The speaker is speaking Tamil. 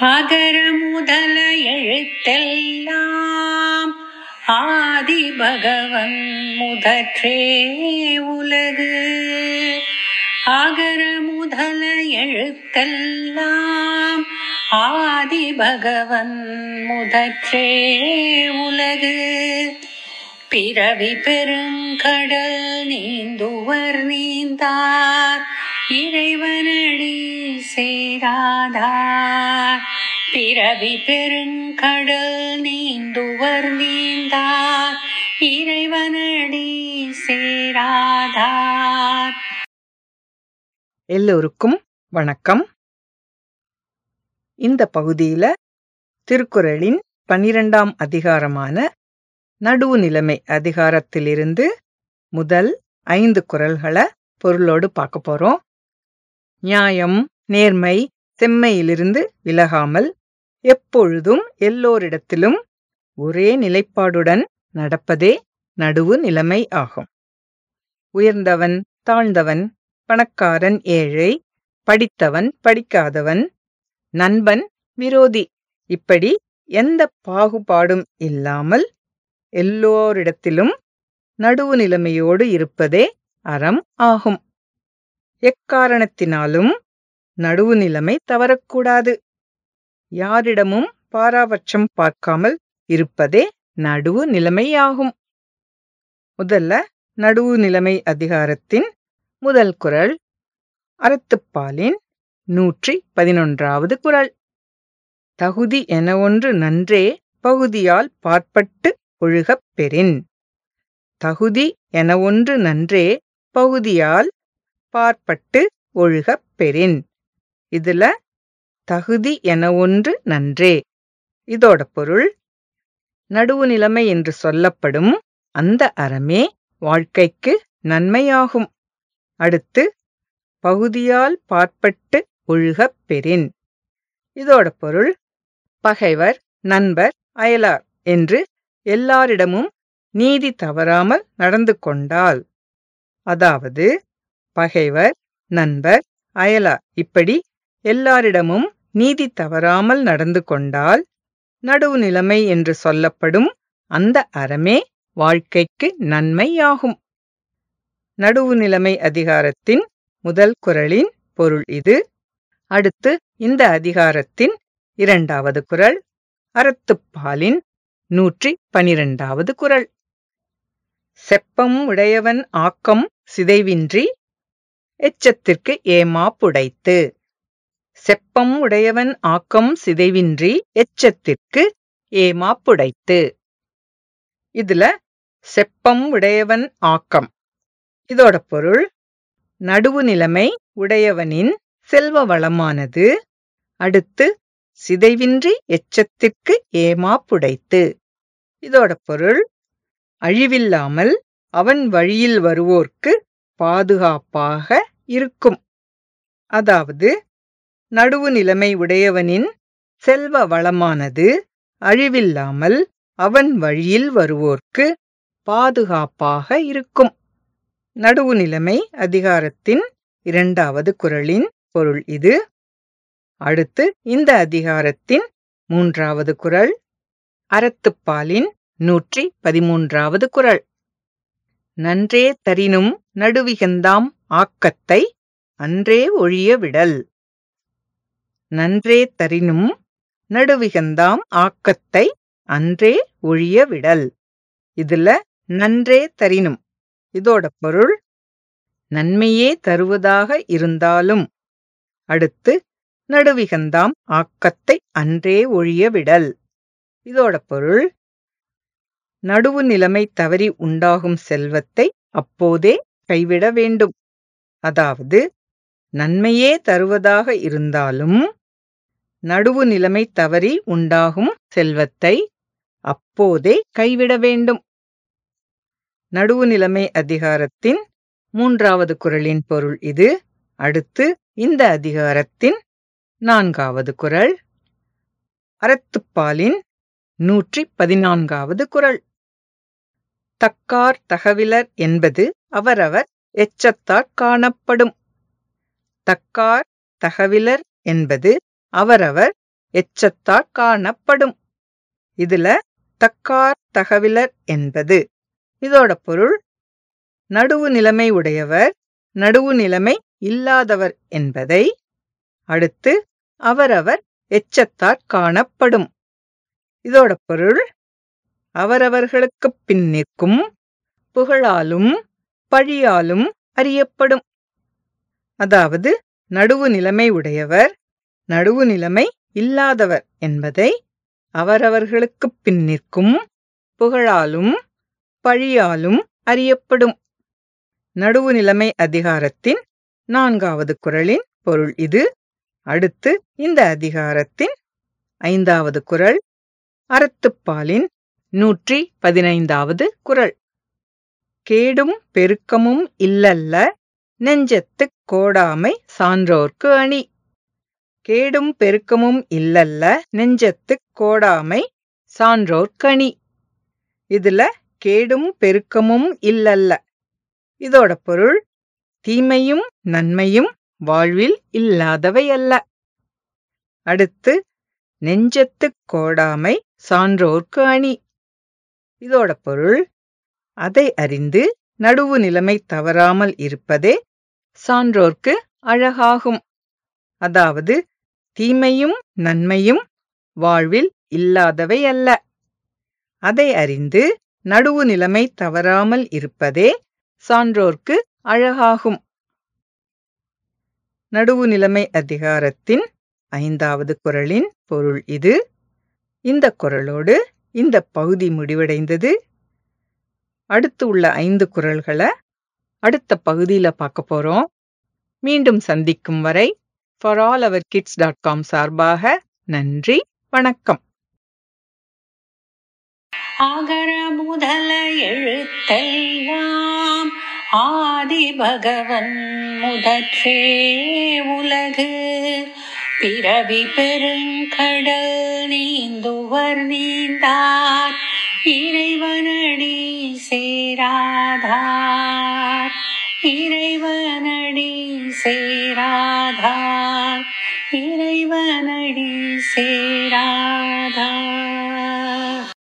அகர முதல எழுத்தெல்லாம் ஆதி பகவன் முதற்றே உலகு. அகர முதல எழுத்தெல்லாம் ஆதி பகவன் முதற்றே உலகு. பிறவி பெருங்கடல் நீந்துவர் நீந்தார். இறைவனடி சேராதார் பிறவி பெருங்கடல் நீந்துவர் நீந்தார். இறைவனடி சேராதார். எல்லோருக்கும் வணக்கம். இந்த பகுதியில திருக்குறளின் பனிரெண்டாம் அதிகாரமான நடுவு நிலைமை அதிகாரத்திலிருந்து முதல் ஐந்து குரல்களை பொருளோடு பார்க்க போறோம். நியாயம் நேர்மை செம்மையிலிருந்து விலகாமல் எப்பொழுதும் எல்லோரிடத்திலும் ஒரே நிலைப்பாடுடன் நடப்பதே நடுவு நிலைமை ஆகும். உயர்ந்தவன் தாழ்ந்தவன் பணக்காரன் ஏழை படித்தவன் படிக்காதவன் நண்பன் விரோதி இப்படி எந்த பாகுபாடும் இல்லாமல் எல்லோரிடத்திலும் நடுவு நிலைமையோடு இருப்பதே அறம் ஆகும். எக்காரணத்தினாலும் நடுவு நிலைமை தவறக்கூடாது. யாரிடமும் பாராபட்சம் பார்க்காமல் இருப்பதே நடுவு நிலைமையாகும் முதல்ல நடுவு நிலைமை அதிகாரத்தின் முதல் குறள் அறத்துப்பாலின் நூற்றி பதினொன்றாவது குறள் தகுதி என ஒன்று நன்றே பகுதியால் பார்ப்பட்டு ஒழுகப் பெறின். தகுதி என ஒன்று நன்றே பகுதியால் பார்ப்பட்டு ஒழுகப் பெறின். இதுல தகுதி என ஒன்று நன்றே. இதோட பொருள் நடுவு நிலைமை என்று சொல்லப்படும் அந்த அறமே வாழ்க்கைக்கு நன்மையாகும். அடுத்து பகுதியால் பார்ப்பட்டு ஒழுகப் பெறின். இதோட பொருள் பகைவர் நண்பர் அயலார் என்று எல்லாரிடமும் நீதி தவறாமல் நடந்து கொண்டால் அதாவது பகைவர் நண்பர் அயலார் இப்படி எல்லாரிடமும் நீதி தவறாமல் நடந்து கொண்டால் நடுவு நிலைமை என்று சொல்லப்படும் அந்த அறமே வாழ்க்கைக்கு நன்மையாகும். நடுவு நிலைமை அதிகாரத்தின் முதல் குறளின் பொருள் இது. அடுத்து இந்த அதிகாரத்தின் இரண்டாவது குறள் அறத்துப்பாலின் நூற்றி பனிரெண்டாவது குறள் செப்பம் உடையவன் ஆக்கம் சிதைவின்றி எச்சத்திற்கு ஏமாப்புடைத்து. செப்பம் உடையவன் ஆக்கம் சிதைவின்றி எச்சத்திற்கு ஏமாப்புடைத்து இதுல செப்பம் உடையவன் ஆக்கம். இதோட பொருள் நடுவு நிலைமை உடையவனின் செல்வ வளமானது அடுத்து சிதைவின்றி எச்சத்திற்கு ஏமாப்புடைத்து இதோட பொருள் அழிவில்லாமல் அவன் வழியில் வருவோர்க்கு பாதுகாப்பாக இருக்கும். அதாவது நடுவு நிலைமை உடையவனின் செல்வ வளமானது அழிவில்லாமல் அவன் வழியில் வருவோர்க்கு பாதுகாப்பாக இருக்கும். நடுவு நிலைமை அதிகாரத்தின் இரண்டாவது குறளின் பொருள் இது. அடுத்து இந்த அதிகாரத்தின் மூன்றாவது குறள் அறத்துப்பாலின் நூற்றி பதிமூன்றாவது குறள் நன்றே தரினும் நடுவிகந்தாம் ஆக்கத்தை அன்றே ஒழிய விடல். நன்றே தரினும் நடுவிகந்தாம் ஆக்கத்தை அன்றே ஒழிய விடல் இதுல நன்றே தரினும். இதோட பொருள் நன்மையே தருவதாக இருந்தாலும் அடுத்து நடுவிகந்தாம் ஆக்கத்தை அன்றே ஒழிய விடல் இதோட பொருள் நடுவு நிலைமை தவறி உண்டாகும் செல்வத்தை அப்போதே கைவிட வேண்டும். அதாவது நன்மையே தருவதாக இருந்தாலும் நடுவு நிலைமை தவறி உண்டாகும் செல்வத்தை அப்போதே கைவிட வேண்டும். நடுவு நிலைமை அதிகாரத்தின் மூன்றாவது குறளின் பொருள் இது. அடுத்து இந்த அதிகாரத்தின் நான்காவது குறள் அறத்துப்பாலின் நூற்றி பதினான்காவது குறள் தக்கார் தகவிலர் என்பது அவரவர் எச்சத்தார் காணப்படும். தக்கார் தகவிலர் என்பது அவரவர் எச்சத்தாற் காணப்படும். இதுல தக்கார் தகவிலர் என்பது. இதோட பொருள் நடுவு நிலைமை உடையவர் நடுவு நிலைமை இல்லாதவர் என்பதை அடுத்து அவரவர் எச்சத்தாற் காணப்படும். இதோட பொருள் அவரவர்களுக்குப் பின் நிற்கும் புகழாலும் பழியாலும் அறியப்படும். அதாவது நடுவு நிலைமை உடையவர் நடுவு நிலைமை இல்லாதவர் என்பதை அவரவர்களுக்குப் பின் நிற்கும் புகழாலும் பழியாலும் அறியப்படும். நடுவு நிலைமை அதிகாரத்தின் நான்காவது குறளின் பொருள் இது. அடுத்து இந்த அதிகாரத்தின் ஐந்தாவது குறள் அறத்துப்பாலின் நூற்றி பதினைந்தாவது குறள் கேடும் பெருக்கமும் இல்லல்ல நெஞ்சத்துக் கோடாமை சான்றோர்க்கு அணி. கேடும் பெருக்கமும் இல்லல்ல நெஞ்சத்துக் கோடாமை சான்றோர்க்கணி இதுல கேடும் பெருக்கமும் இல்லல்ல. இதோட பொருள் தீமையும் நன்மையும் வாழ்வில் இல்லாதவை அல்ல. அடுத்து நெஞ்சத்துக் கோடாமை சான்றோர்க்கு அணி. இதோட பொருள் அதை அறிந்து நடுவு நிலைமை தவறாமல் இருப்பதே சான்றோர்க்கு அழகாகும். அதாவது தீமையும் நன்மையும் வாழ்வில் இல்லாதவை அல்ல. அதை அறிந்து நடுவு நிலைமை தவறாமல் இருப்பதே சான்றோர்க்கு அழகாகும். நடுவு நிலைமை அதிகாரத்தின் ஐந்தாவது குறளின் பொருள் இது. இந்த குறளோடு இந்த பகுதி முடிவடைந்தது. அடுத்து உள்ள ஐந்து குரல்களை அடுத்த பகுதியில பார்க்க போறோம். மீண்டும் சந்திக்கும் வரை for all our kids dot com சார்பாக நன்றி வணக்கம். அகர முதல எழுத்தெல்லாம் ஆதி பகவன் முதற்றே உலகு. பிறவி பெருங்கடல் நீந்துவர் நீந்தார். இறைவனடி சேராதார். இறைவன